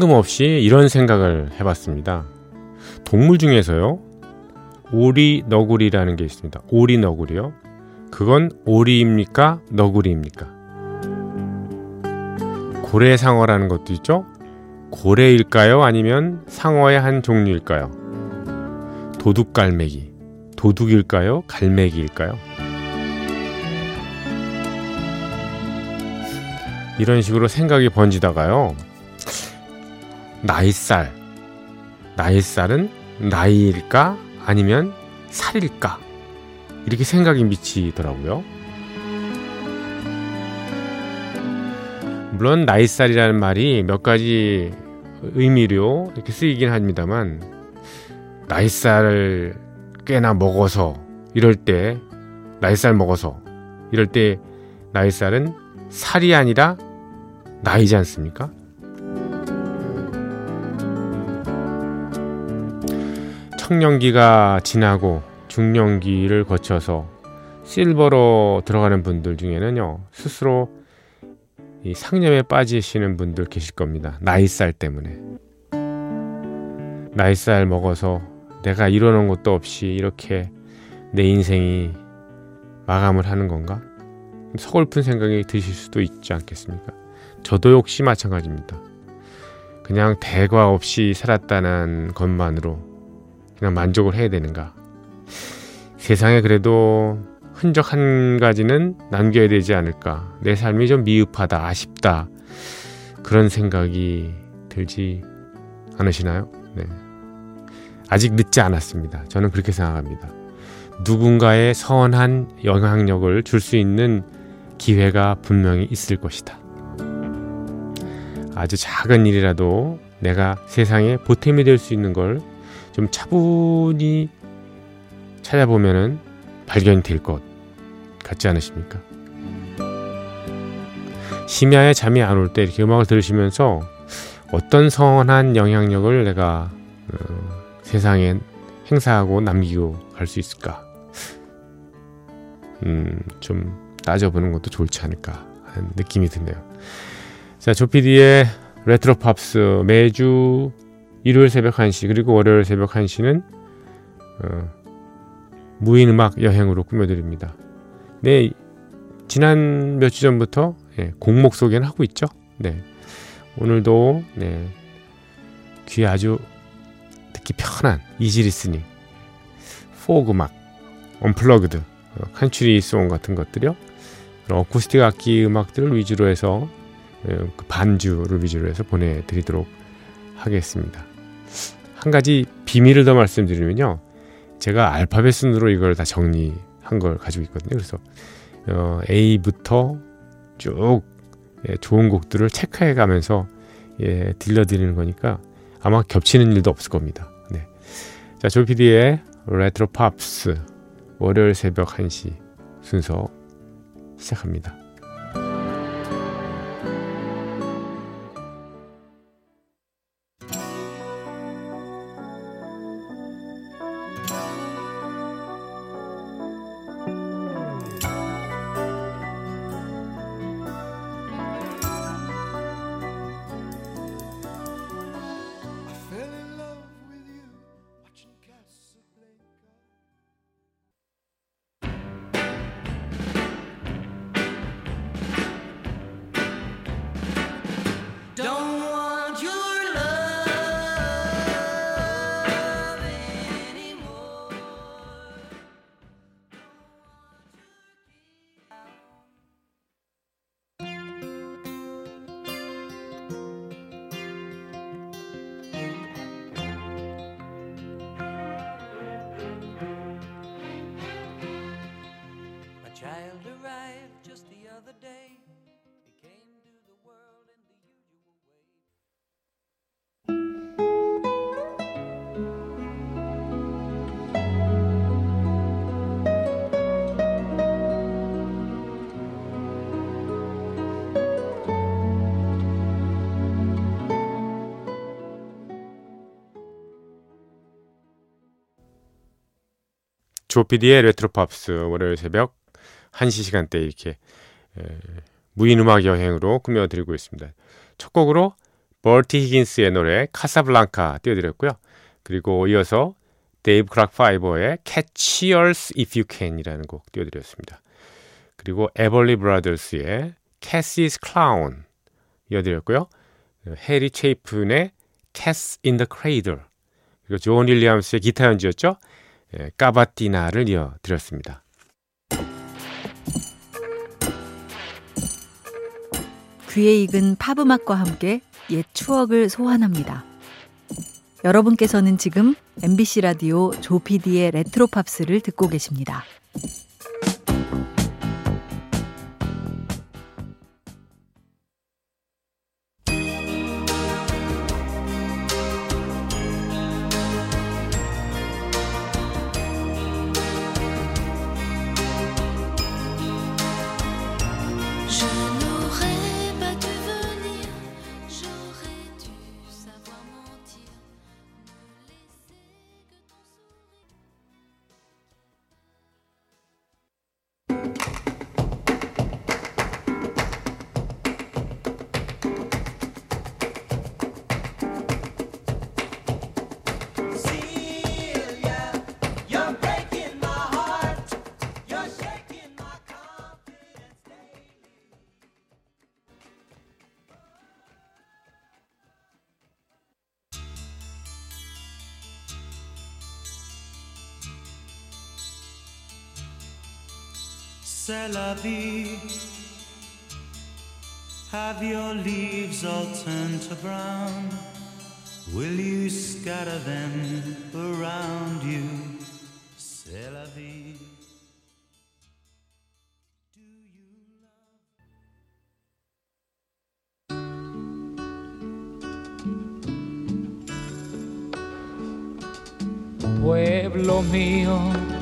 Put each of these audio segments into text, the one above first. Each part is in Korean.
뜬금없이 이런 생각을 해봤습니다. 동물 중에서요, 오리 너구리라는 게 있습니다. 오리 너구리요. 그건 오리입니까? 너구리입니까? 고래 상어라는 것도 있죠? 고래일까요? 아니면 상어의 한 종류일까요? 도둑갈매기. 도둑일까요? 갈매기일까요? 이런 식으로 생각이 번지다가요. 나이살. 나이살은 나이일까? 아니면 살일까? 이렇게 생각이 미치더라고요. 물론 나이살이라는 말이 몇 가지 의미로 이렇게 쓰이긴 합니다만 나이살을 꽤나 먹어서 이럴 때 나이살 먹어서 이럴 때 나이살은 살이 아니라 나이지 않습니까? 청년기가 지나고 중년기를 거쳐서 실버로 들어가는 분들 중에는요 스스로 이 상념에 빠지시는 분들 계실 겁니다. 나이살 때문에. 나이살 먹어서 내가 이러는 것도 없이 이렇게 내 인생이 마감을 하는 건가? 서글픈 생각이 드실 수도 있지 않겠습니까? 저도 역시 마찬가지입니다. 그냥 대과 없이 살았다는 것만으로 그냥 만족을 해야 되는가 세상에 그래도 흔적 한 가지는 남겨야 되지 않을까. 내 삶이 좀 미흡하다, 아쉽다. 그런 생각이 들지 않으시나요? 네. 아직 늦지 않았습니다. 저는 그렇게 생각합니다. 누군가의 선한 영향력을 줄 수 있는 기회가 분명히 있을 것이다. 아주 작은 일이라도 내가 세상에 보탬이 될 수 있는 걸 좀 차분히 찾아보면은 발견이 될것 같지 않으십니까? 심야에 잠이 안 올 때 이렇게 음악을 들으시면서 어떤 선한 영향력을 내가 어, 세상에 행사하고 남기고 갈 수 있을까? 음, 좀 따져보는 것도 좋지 않을까 하는 느낌이 드네요. 자, 조피디의 레트로 팝스 매주 일요일 새벽 1시 그리고 월요일 새벽 1시는 어, 무인 음악 여행으로 꾸며드립니다. 네, 지난 몇주 전부터 예, 곡목 소개는 하고 있죠. 네, 오늘도 네, 귀에 아주 듣기 편한 easy listening, 포크 음악, unplugged, 어, country song 같은 것들요. 어쿠스틱 악기 음악들을 위주로 해서 예, 그 반주를 위주로 해서 보내드리도록 하겠습니다. 한 가지 비밀을 더 말씀드리면요. 제가 알파벳 순으로 이걸 다 정리한 걸 가지고 있거든요. 그래서 어, A부터 쭉 예, 좋은 곡들을 체크해 가면서 예, 들려드리는 거니까 아마 겹치는 일도 없을 겁니다. 네. 자, 조피디의 레트로 팝스 월요일 새벽 1시 순서 시작합니다. 조피디의 레트로팝스 월요일 새벽 1시 시간대 이렇게 에, 무인 음악 여행으로 꾸며드리고 있습니다. 첫 곡으로 버티 히긴스의 노래 카사블랑카 띄워드렸고요. 그리고 이어서 데이브 클락 파이브의 Catch Us If You Can이라는 곡 띄워드렸습니다. 그리고 에벌리 브라더스의 Cathy's Clown 이어드렸고요. 해리 채핀의 Cat's in the Cradle 그리고 존 윌리엄스의 기타 연주였죠. 예, 까바티나를 이어드렸습니다. 귀에 익은 팝음악과 함께 옛 추억을 소환합니다. 여러분께서는 지금 MBC 라디오 조피디의 레트로 팝스를 듣고 계십니다. C'est la vie. Have your leaves all turned to brown? Will you scatter them around you? C'est la vie. Pueblo mío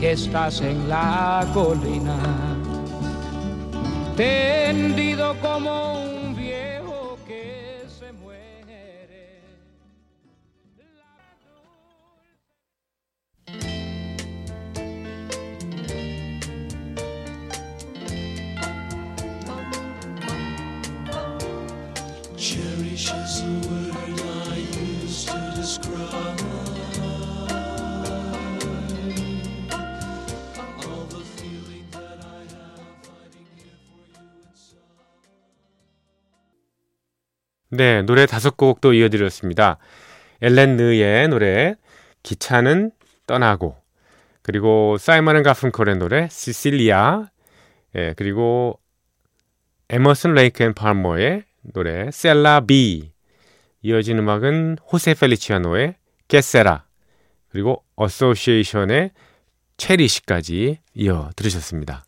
que estás en la colina, tendido como un 네, 노래 다섯 곡도 이어드렸습니다. 엘렌 느의 노래 기차는 떠나고 그리고 사이먼 앤 가펑클의 노래 Cecilia 예, 그리고 에머슨 레이크 앤 팔머의 노래 C'est la Vie 이어진 음악은 호세 펠리치아노의 Che sarà 그리고 어소시에이션의 Cherish까지 이어 들으셨습니다.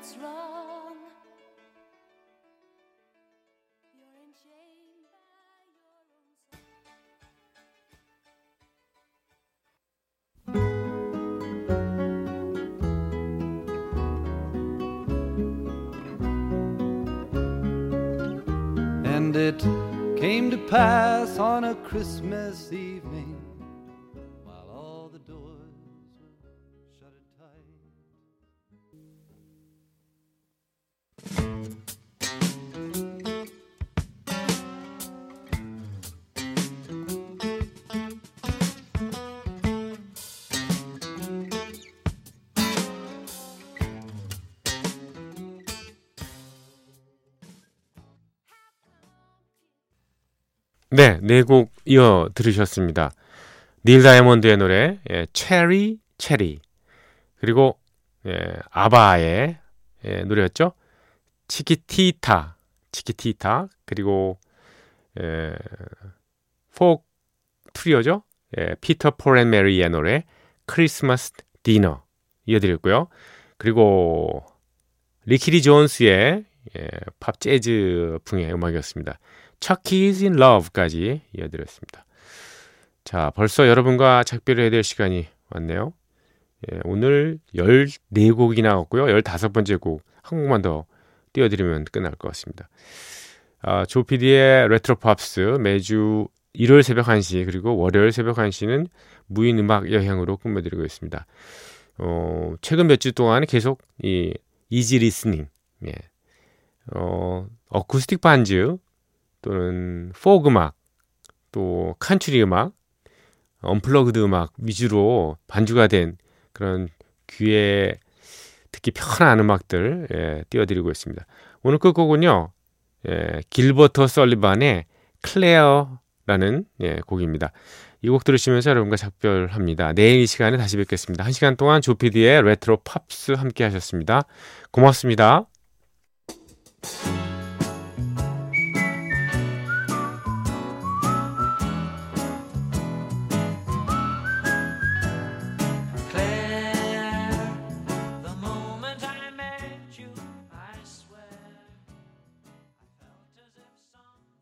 What's wrong. And it came to pass on a Christmas evening 네, 네 곡 이어 들으셨습니다. 닐 다이아몬드의 노래 예, Cherry Cherry 그리고 예, 아바의 예, 노래였죠. Chiquitita Chiquitita 그리고 예, 포크 트리오죠. 예, 피터 폴 앤 메리의 노래 Christmas Dinner 이어드렸고요. 그리고 리키 리 존스의 예, 팝 재즈 풍의 음악이었습니다. Chuck E.'s in Love까지 이어드렸습니다. 자, 벌써 여러분과 작별을 해야 될 시간이 왔네요. 예, 오늘 14곡이 나왔고요. 15번째 곡, 한 곡만 더 띄워드리면 끝날 것 같습니다. 아, 조피디의 레트로 팝스 매주 일요일 새벽 1시 그리고 월요일 새벽 1시는 무인 음악 여행으로 꾸며드리고 있습니다. 어, 최근 몇 주 동안 계속 이 easy listening, 예. 어, 어쿠스틱 반주 또는 포크 음악 또 컨트리 음악 unplugged 음악 위주로 반주가 된 그런 귀에 듣기 편한 음악들 예, 띄워드리고 있습니다. 오늘 끝곡은요. 예, 길버트 오 설리반의 Clair라는 예, 곡입니다. 이 곡 들으시면서 여러분과 작별합니다. 내일 이 시간에 다시 뵙겠습니다. 한 시간 동안 조피디의 레트로 팝스 함께 하셨습니다. 고맙습니다.